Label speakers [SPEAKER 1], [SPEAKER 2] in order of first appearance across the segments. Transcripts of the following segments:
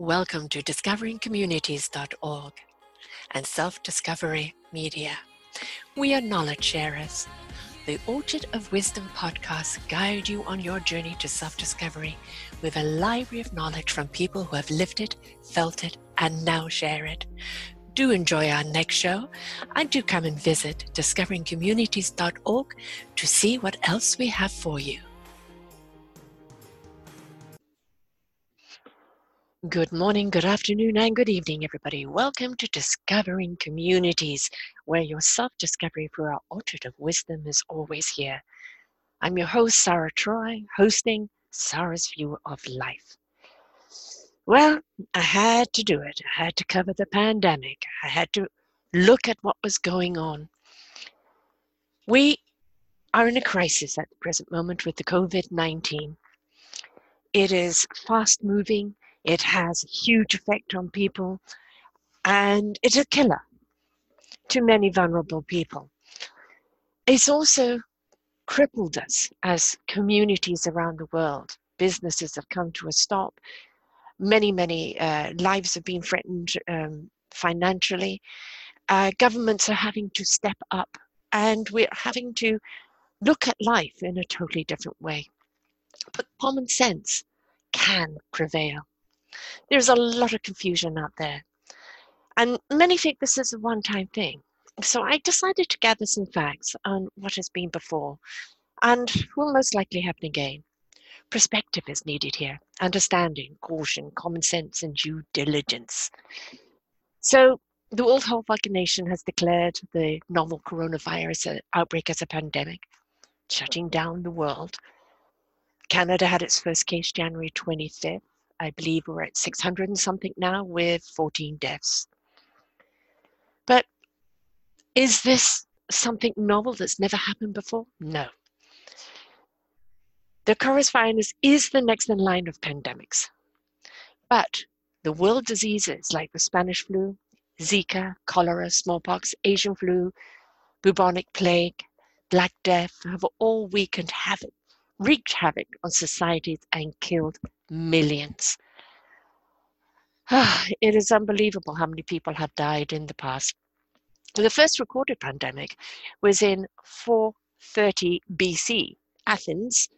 [SPEAKER 1] Welcome to discoveringcommunities.org and Self Discovery Media. We are knowledge sharers. The Orchard of Wisdom podcast guide you on your journey to self discovery with a library of knowledge from people who have lived it, felt it, and now share it. Do enjoy our next show and do come and visit discoveringcommunities.org to see what else we have for you. Good morning, good afternoon, and good evening, everybody. Welcome to Discovering Communities, where your self discovery for our orchard of wisdom is always here. I'm your host, Sarah Troy, hosting Sarah's View of Life. Well, I had to do it. I had to cover the pandemic, I had to look at what was going on. We are in a crisis at the present moment with the COVID 19. It is fast moving it has a huge effect on people, and it's a killer to many vulnerable people. It's also crippled us as communities around the world. Businesses have come to a stop. Many, many uh, lives have been threatened um, financially. Uh, governments are having to step up, and we're having to look at life in a totally different way. But common sense can prevail. There's a lot of confusion out there. And many think this is a one time thing. So I decided to gather some facts on what has been before and will most likely happen again. Perspective is needed here understanding, caution, common sense, and due diligence. So, the World Health Organization has declared the novel coronavirus outbreak as a pandemic, shutting down the world. Canada had its first case January 25th. I believe we're at 600 and something now with 14 deaths. But is this something novel that's never happened before? No. The coronavirus is the next in line of pandemics. But the world diseases like the Spanish flu, Zika, cholera, smallpox, Asian flu, bubonic plague, Black Death have all weakened havoc, wreaked havoc on societies and killed millions. it is unbelievable how many people have died in the past. The first recorded pandemic was in 430 BC, Athens,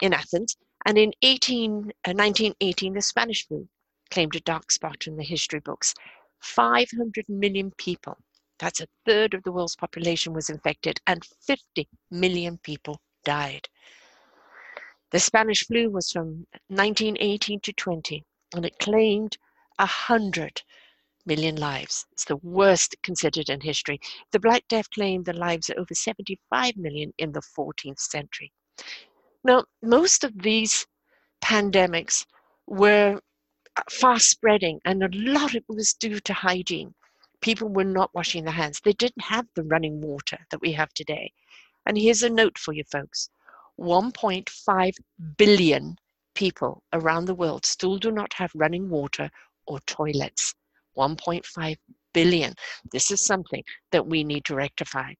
[SPEAKER 1] in Athens, and in 18, uh, 1918, the Spanish flu claimed a dark spot in the history books. 500 million people, that's a third of the world's population, was infected, and 50 million people died. The Spanish flu was from 1918 to 20, and it claimed 100 million lives. It's the worst considered in history. The Black Death claimed the lives of over 75 million in the 14th century. Now, most of these pandemics were fast spreading, and a lot of it was due to hygiene. People were not washing their hands. They didn't have the running water that we have today. And here's a note for you folks 1.5 billion people around the world still do not have running water or toilets. 1.5 billion. This is something that we need to rectify.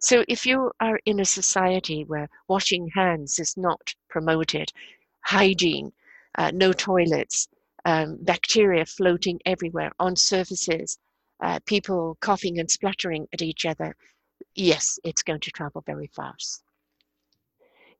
[SPEAKER 1] So, if you are in a society where washing hands is not promoted, hygiene, uh, no toilets, um, bacteria floating everywhere on surfaces, uh, people coughing and spluttering at each other, yes, it's going to travel very fast.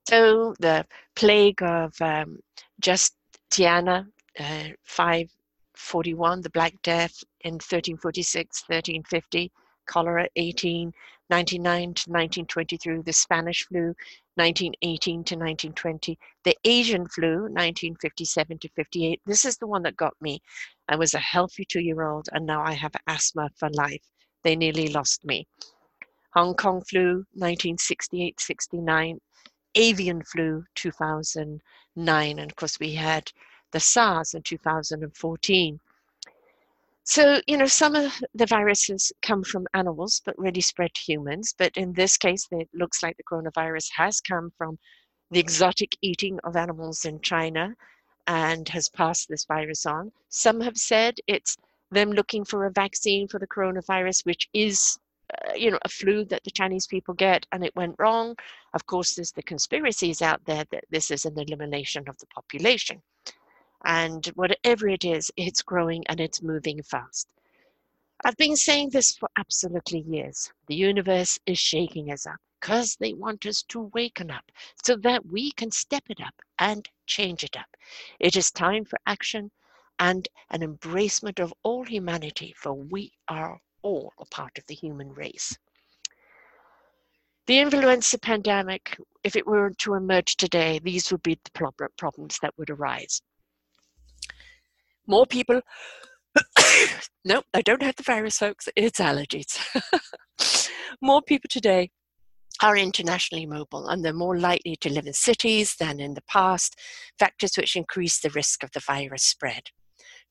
[SPEAKER 1] So the plague of um, Justiniana, uh, 541, the Black Death in 1346, 1350, cholera 1899 to 1923, the Spanish flu 1918 to 1920, the Asian flu 1957 to 58. This is the one that got me. I was a healthy two year old and now I have asthma for life. They nearly lost me. Hong Kong flu 1968 69, avian flu 2009, and of course we had the SARS in 2014. So, you know, some of the viruses come from animals but really spread to humans. But in this case, it looks like the coronavirus has come from the exotic eating of animals in China and has passed this virus on. Some have said it's them looking for a vaccine for the coronavirus, which is uh, you know, a flu that the Chinese people get and it went wrong. Of course, there's the conspiracies out there that this is an elimination of the population. And whatever it is, it's growing and it's moving fast. I've been saying this for absolutely years. The universe is shaking us up because they want us to waken up so that we can step it up and change it up. It is time for action and an embracement of all humanity, for we are all a part of the human race. The influenza pandemic, if it were to emerge today, these would be the problems that would arise. More people, no, I don't have the virus, folks, it's allergies. More people today are internationally mobile and they're more likely to live in cities than in the past, factors which increase the risk of the virus spread.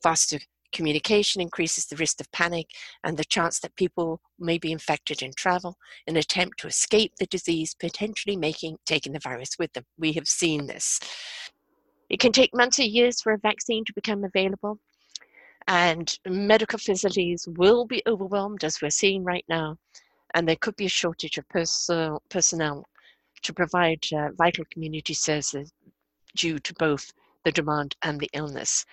[SPEAKER 1] Faster Communication increases the risk of panic and the chance that people may be infected in travel in an attempt to escape the disease, potentially making taking the virus with them. We have seen this. It can take months or years for a vaccine to become available, and medical facilities will be overwhelmed, as we're seeing right now, and there could be a shortage of perso- personnel to provide uh, vital community services due to both the demand and the illness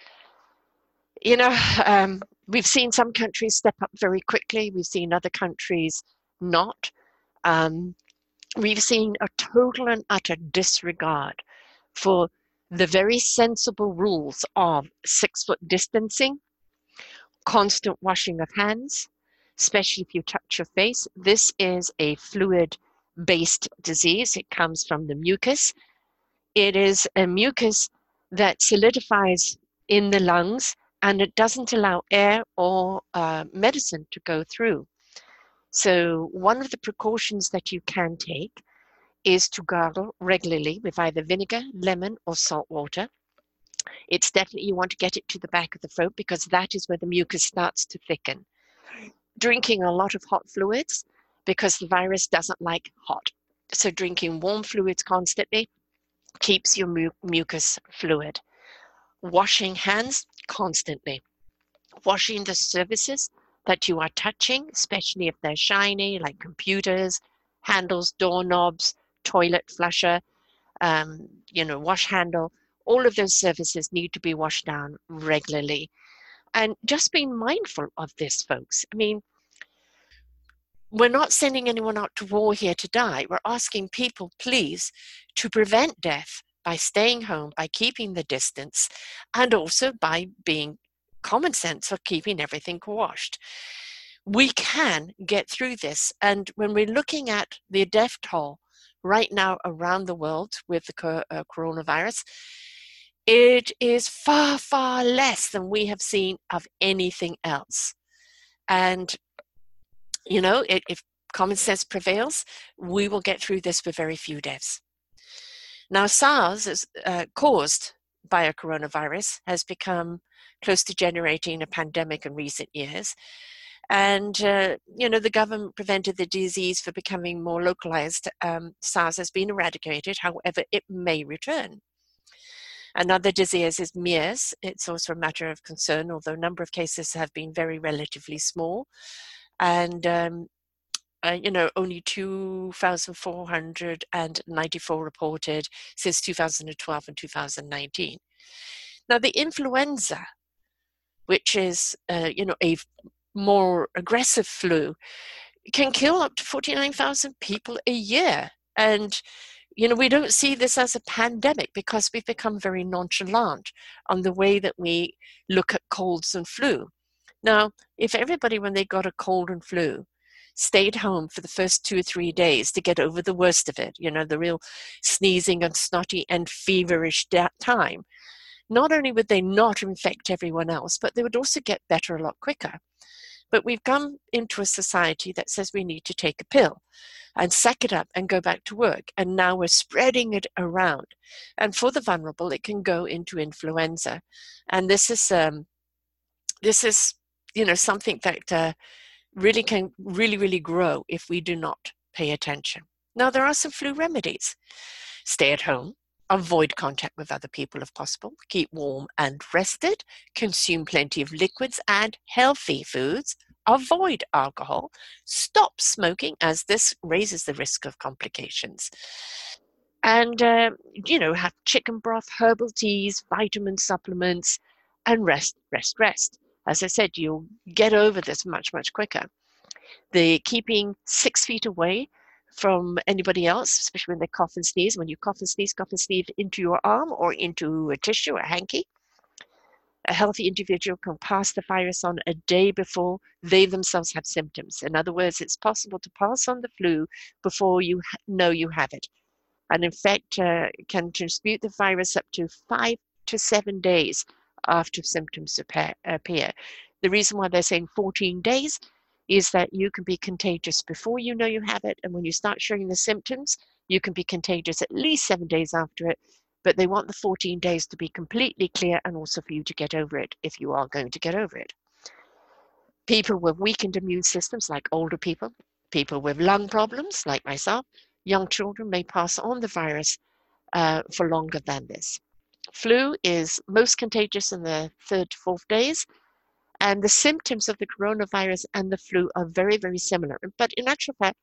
[SPEAKER 1] you know, um, we've seen some countries step up very quickly. We've seen other countries not. Um, we've seen a total and utter disregard for the very sensible rules of six foot distancing, constant washing of hands, especially if you touch your face. This is a fluid based disease, it comes from the mucus. It is a mucus that solidifies in the lungs and it doesn't allow air or uh, medicine to go through. So, one of the precautions that you can take is to gargle regularly with either vinegar, lemon, or salt water. It's definitely you want to get it to the back of the throat because that is where the mucus starts to thicken. Drinking a lot of hot fluids because the virus doesn't like hot. So, drinking warm fluids constantly keeps your mu- mucus fluid. Washing hands constantly. Washing the surfaces that you are touching, especially if they're shiny, like computers, handles, doorknobs, toilet flusher, um, you know, wash handle, all of those surfaces need to be washed down regularly. And just being mindful of this, folks. I mean, we're not sending anyone out to war here to die. We're asking people, please, to prevent death by staying home, by keeping the distance, and also by being common sense of keeping everything washed. We can get through this. And when we're looking at the death toll right now around the world with the uh, coronavirus, it is far, far less than we have seen of anything else. And, you know, if common sense prevails, we will get through this with very few deaths. Now, SARS is uh, caused by a coronavirus has become close to generating a pandemic in recent years. And, uh, you know, the government prevented the disease from becoming more localized. Um, SARS has been eradicated, however, it may return. Another disease is MERS. It's also a matter of concern, although a number of cases have been very relatively small. And um, uh, you know, only 2,494 reported since 2012 and 2019. Now, the influenza, which is, uh, you know, a more aggressive flu, can kill up to 49,000 people a year. And, you know, we don't see this as a pandemic because we've become very nonchalant on the way that we look at colds and flu. Now, if everybody, when they got a cold and flu, stayed home for the first two or three days to get over the worst of it, you know, the real sneezing and snotty and feverish time, not only would they not infect everyone else, but they would also get better a lot quicker. But we've come into a society that says we need to take a pill and suck it up and go back to work. And now we're spreading it around. And for the vulnerable, it can go into influenza. And this is um, this is you know something that uh, really can really, really grow if we do not pay attention. Now, there are some flu remedies. Stay at home, avoid contact with other people if possible, keep warm and rested, consume plenty of liquids and healthy foods, avoid alcohol, stop smoking as this raises the risk of complications. and uh, you know have chicken broth herbal teas vitamin supplements and rest rest rest as i said you'll get over this much much quicker the keeping six feet away from anybody else especially when they cough and sneeze when you cough and sneeze cough and sneeze into your arm or into a tissue a hanky a healthy individual can pass the virus on a day before they themselves have symptoms. In other words, it's possible to pass on the flu before you know you have it and in fact uh, can transmute the virus up to five to seven days after symptoms appear. The reason why they're saying 14 days is that you can be contagious before you know you have it, and when you start showing the symptoms, you can be contagious at least seven days after it. But they want the 14 days to be completely clear and also for you to get over it if you are going to get over it. People with weakened immune systems, like older people, people with lung problems, like myself, young children may pass on the virus uh, for longer than this. Flu is most contagious in the third to fourth days, and the symptoms of the coronavirus and the flu are very, very similar. But in actual fact,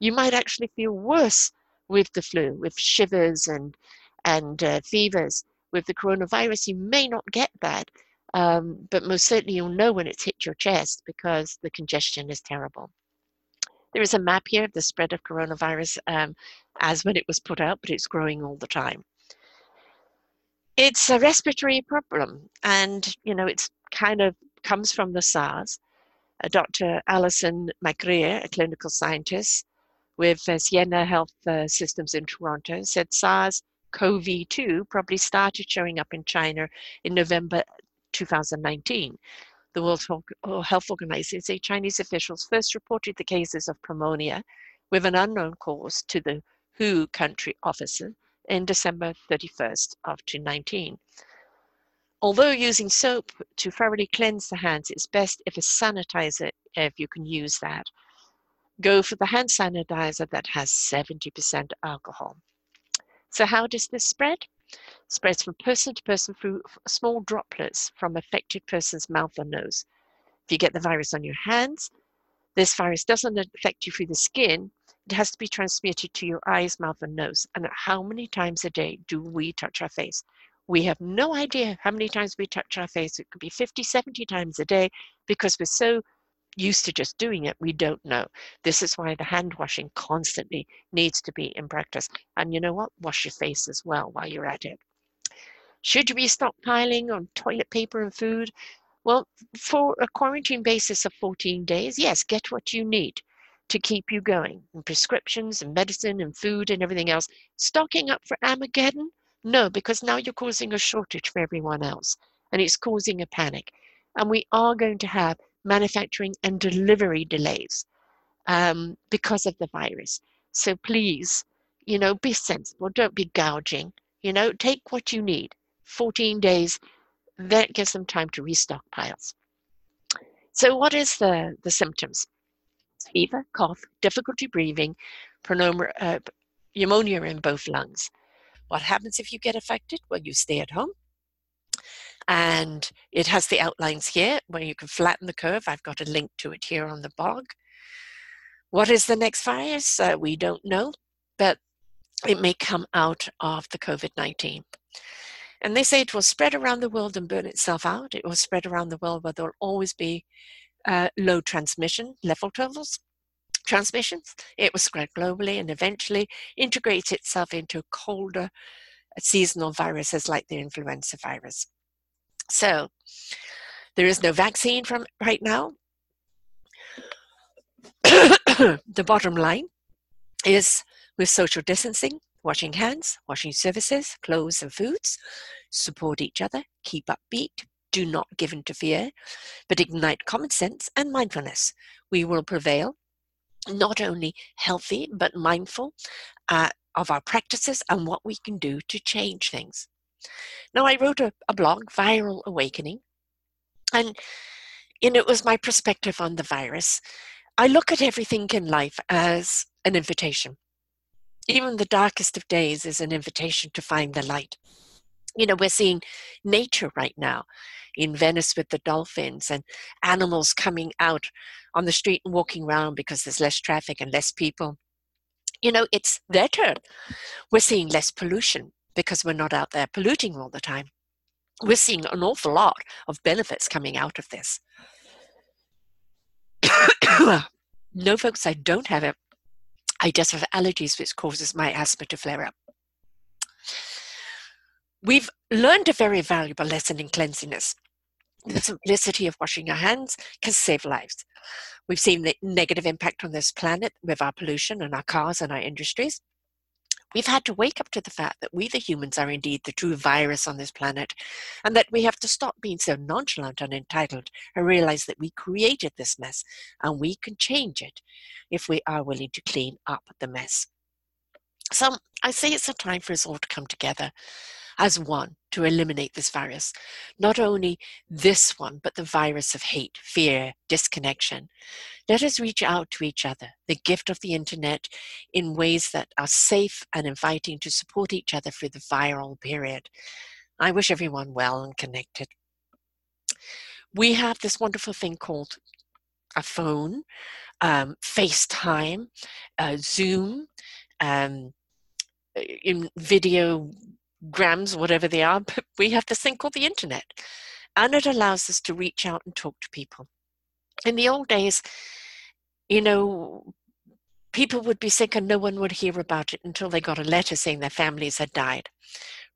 [SPEAKER 1] you might actually feel worse with the flu, with shivers and and uh, fevers. With the coronavirus, you may not get that, um, but most certainly you'll know when it's hit your chest because the congestion is terrible. There is a map here of the spread of coronavirus um, as when it was put out, but it's growing all the time. It's a respiratory problem, and you know it's kind of comes from the SARS. Uh, Dr. Allison McGeer, a clinical scientist with uh, Sinai Health uh, Systems in Toronto, said SARS CoV-2 probably started showing up in China in November 2019 the World Health Organization Chinese officials first reported the cases of pneumonia with an unknown cause to the WHO country officer in December 31st of 2019. Although using soap to thoroughly cleanse the hands is best if a sanitizer, if you can use that, go for the hand sanitizer that has 70% alcohol. So how does this spread? spreads from person to person through small droplets from affected person's mouth or nose. If you get the virus on your hands, this virus doesn't affect you through the skin. It has to be transmitted to your eyes, mouth, and nose. And how many times a day do we touch our face? We have no idea how many times we touch our face. It could be 50, 70 times a day because we're so used to just doing it, we don't know. This is why the hand washing constantly needs to be in practice. And you know what? Wash your face as well while you're at it. Should you be stockpiling on toilet paper and food? Well, for a quarantine basis of 14 days, yes, get what you need to keep you going and prescriptions and medicine and food and everything else. Stocking up for Armageddon? No, because now you're causing a shortage for everyone else and it's causing a panic. And we are going to have manufacturing and delivery delays um, because of the virus. So please, you know, be sensible. Don't be gouging. You know, take what you need. 14 days, that gives them time to restock piles. So what is the, the symptoms? Fever, cough, difficulty breathing, pneumonia, uh, pneumonia in both lungs. What happens if you get affected? Well, you stay at home. And it has the outlines here where you can flatten the curve. I've got a link to it here on the blog. What is the next virus? Uh, we don't know, but it may come out of the COVID 19. And they say it will spread around the world and burn itself out. It will spread around the world where there will always be uh, low transmission level levels. Transmissions. It was spread globally and eventually integrate itself into colder seasonal viruses like the influenza virus. So there is no vaccine from right now. the bottom line is with social distancing, washing hands, washing surfaces, clothes, and foods. Support each other, keep upbeat, do not give in to fear, but ignite common sense and mindfulness. We will prevail, not only healthy, but mindful uh, of our practices and what we can do to change things. Now, I wrote a, a blog, Viral Awakening, and know, it was my perspective on the virus. I look at everything in life as an invitation even the darkest of days is an invitation to find the light. You know, we're seeing nature right now in Venice with the dolphins and animals coming out on the street and walking around because there's less traffic and less people. you know, it's their turn. We're seeing less pollution because we're not out there polluting all the time. We're seeing an awful lot of benefits coming out of this. no, folks, I don't have it. I just have allergies, which causes my asthma to flare up. We've learned a very valuable lesson in cleanliness. The simplicity of washing your hands can save lives. We've seen the negative impact on this planet with our pollution and our cars and our industries. We've had to wake up to the fact that we, the humans, are indeed the true virus on this planet, and that we have to stop being so nonchalant and entitled and realize that we created this mess and we can change it if we are willing to clean up the mess. So I say it's a time for us all to come together as one to eliminate this virus. Not only this one, but the virus of hate, fear, disconnection. Let us reach out to each other, the gift of the internet, in ways that are safe and inviting to support each other through the viral period. I wish everyone well and connected. We have this wonderful thing called a phone, um, FaceTime, uh, Zoom, um, in video grams, whatever they are, but we have this thing called the internet. And it allows us to reach out and talk to people in the old days, you know, people would be sick and no one would hear about it until they got a letter saying their families had died.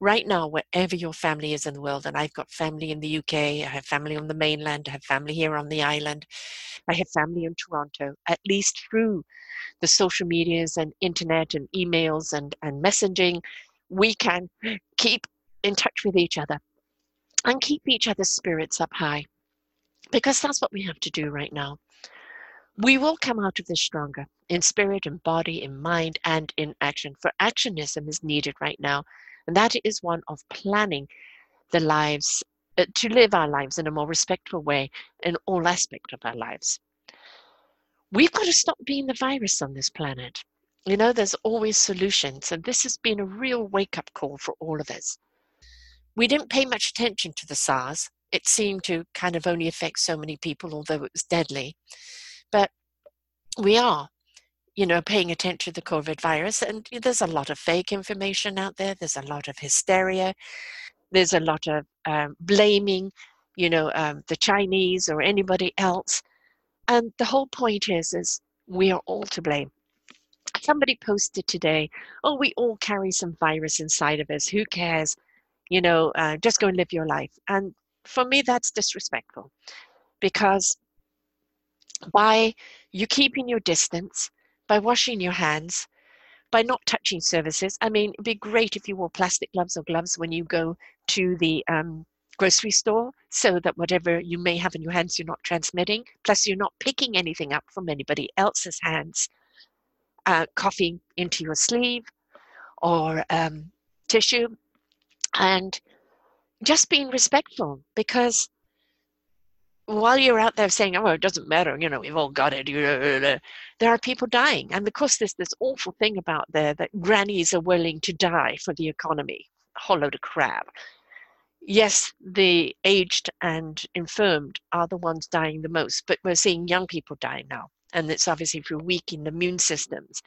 [SPEAKER 1] Right now, wherever your family is in the world, and I've got family in the UK, I have family on the mainland, I have family here on the island, I have family in Toronto, at least through the social medias and internet and emails and, and messaging, we can keep in touch with each other and keep each other's spirits up high because that's what we have to do right now. We will come out of this stronger in spirit, in body, in mind, and in action. For actionism is needed right now, and that is one of planning the lives uh, to live our lives in a more respectful way in all aspects of our lives. We've got to stop being the virus on this planet. You know, there's always solutions, and this has been a real wake up call for all of us. We didn't pay much attention to the SARS it seemed to kind of only affect so many people, although it was deadly. But we are, you know, paying attention to the COVID virus, and there's a lot of fake information out there. There's a lot of hysteria. There's a lot of um, blaming, you know, um, the Chinese or anybody else. And the whole point is, is we are all to blame. Somebody posted today, oh, we all carry some virus inside of us. Who cares? You know, uh, just go and live your life. And for me, that's disrespectful because by you keeping your distance, by washing your hands, by not touching surfaces. I mean, it'd be great if you wore plastic gloves or gloves when you go to the um, grocery store so that whatever you may have in your hands, you're not transmitting. Plus, you're not picking anything up from anybody else's hands, uh, coughing into your sleeve or um, tissue. And just being respectful because while you're out there saying, oh, it doesn't matter, you know, we've all got it, there are people dying. And of course, there's this awful thing about there that grannies are willing to die for the economy. A crap. Yes, the aged and infirmed are the ones dying the most, but we're seeing young people dying now. And it's obviously through weakened immune systems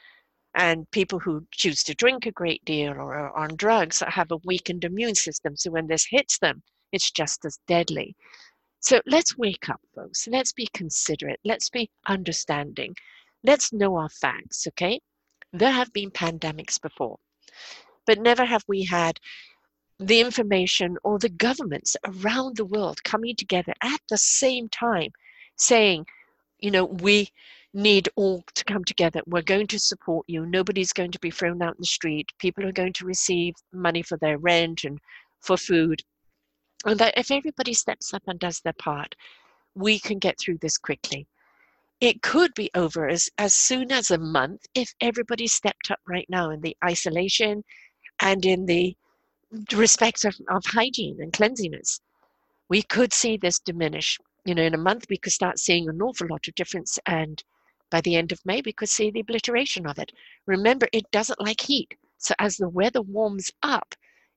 [SPEAKER 1] and people who choose to drink a great deal or are on drugs have a weakened immune system. So when this hits them, it's just as deadly. So let's wake up, folks. Let's be considerate. Let's be understanding. Let's know our facts, okay? There have been pandemics before, but never have we had the information or the governments around the world coming together at the same time saying, you know, we need all to come together. We're going to support you. Nobody's going to be thrown out in the street. People are going to receive money for their rent and for food. And that if everybody steps up and does their part, we can get through this quickly. It could be over as, as soon as a month if everybody stepped up right now in the isolation and in the respect of, of hygiene and cleanliness. We could see this diminish. You know, in a month, we could start seeing an awful lot of difference and by the end of May, we could see the obliteration of it. Remember, it doesn't like heat. So as the weather warms up,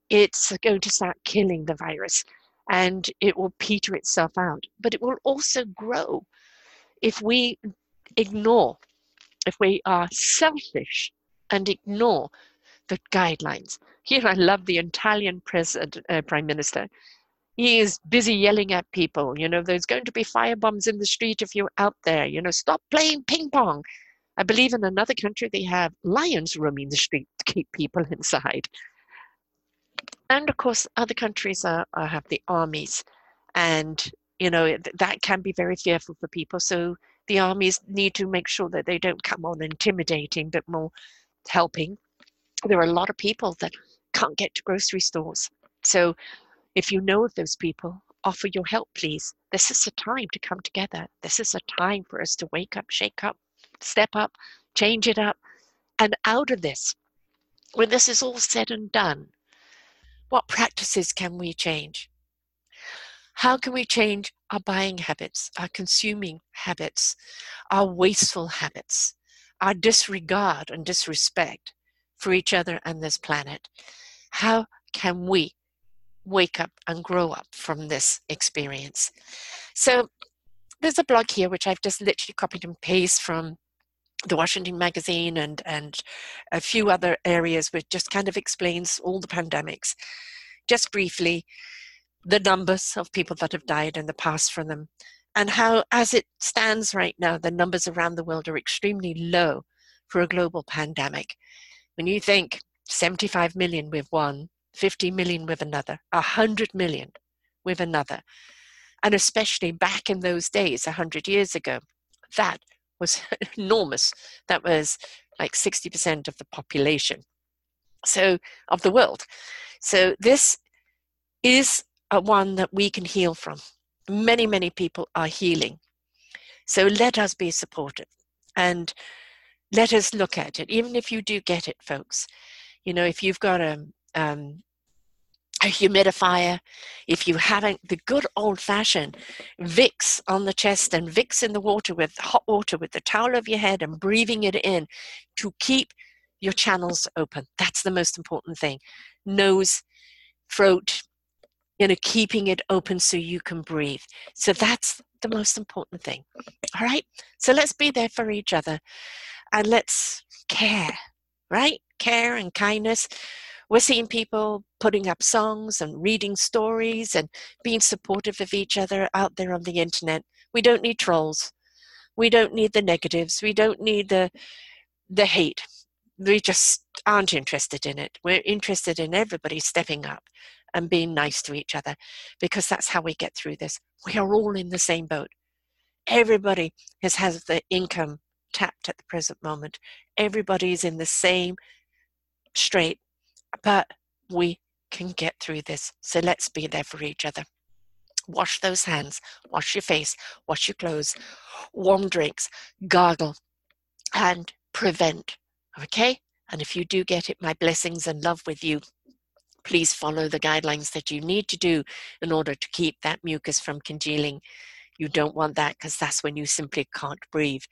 [SPEAKER 1] it's going to start killing the virus and it will peter itself out. But it will also grow if we ignore, if we are selfish and ignore the guidelines. Here, I love the Italian president, uh, prime minister. He is busy yelling at people. You know, there's going to be fire bombs in the street if you're out there. You know, stop playing ping pong. I believe in another country they have lions roaming the street to keep people inside. And of course, other countries are, are have the armies, and you know that can be very fearful for people. So the armies need to make sure that they don't come on intimidating, but more helping. There are a lot of people that can't get to grocery stores. So if you know of those people, offer your help, please. This is a time to come together. This is a time for us to wake up, shake up, step up, change it up. And out of this, when this is all said and done, what practices can we change? How can we change our buying habits, our consuming habits, our wasteful habits, our disregard and disrespect for each other and this planet? How can we wake up and grow up from this experience? So, there's a blog here which I've just literally copied and pasted from the Washington Magazine and and a few other areas which just kind of explains all the pandemics. Just briefly, the numbers of people that have died in the past from them, and how, as it stands right now, the numbers around the world are extremely low for a global pandemic. When you think 75 million with one, 50 million with another, 100 million with another, and especially back in those days, 100 years ago, that was enormous. That was like 60% of the population. So, of the world. So, this is a one that we can heal from. Many, many people are healing. So, let us be supportive and let us look at it, even if you do get it, folks. You know, if you've got a, um, a humidifier, if you haven't, the good old fashioned Vicks on the chest and Vicks in the water with hot water with the towel over your head and breathing it in to keep your channels open. That's the most important thing. Nose, throat, you know, keeping it open so you can breathe. So that's the most important thing. All right. So let's be there for each other and let's care, right? Care and kindness we're seeing people putting up songs and reading stories and being supportive of each other out there on the internet. We don't need trolls. We don't need the negatives. We don't need the the hate. We just aren't interested in it. We're interested in everybody stepping up and being nice to each other because that's how we get through this. We are all in the same boat. Everybody has has the income tapped at the present moment. Everybody is in the same straight but we can get through this. So let's be there for each other. Wash those hands, wash your face, wash your clothes, warm drinks, gargle, and prevent. Okay? And if you do get it, my blessings and love with you. Please follow the guidelines that you need to do in order to keep that mucus from congealing. You don't want that because that's when you simply can't breathe.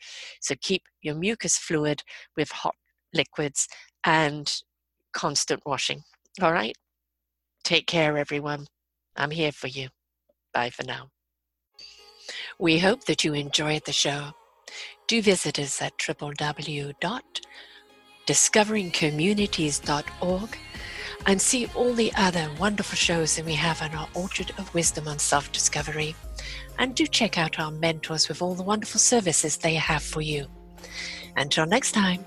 [SPEAKER 1] So keep your mucus fluid with hot liquids and constant washing. All right? Take care, everyone. I'm here for you. Bye for now. We hope that you enjoyed the show. Do visit us at www.discoveringcommunities.org and see all the other wonderful shows that we have on our Orchard of Wisdom on Self Discovery. And do check out our mentors with all the wonderful services they have for you. Until next time.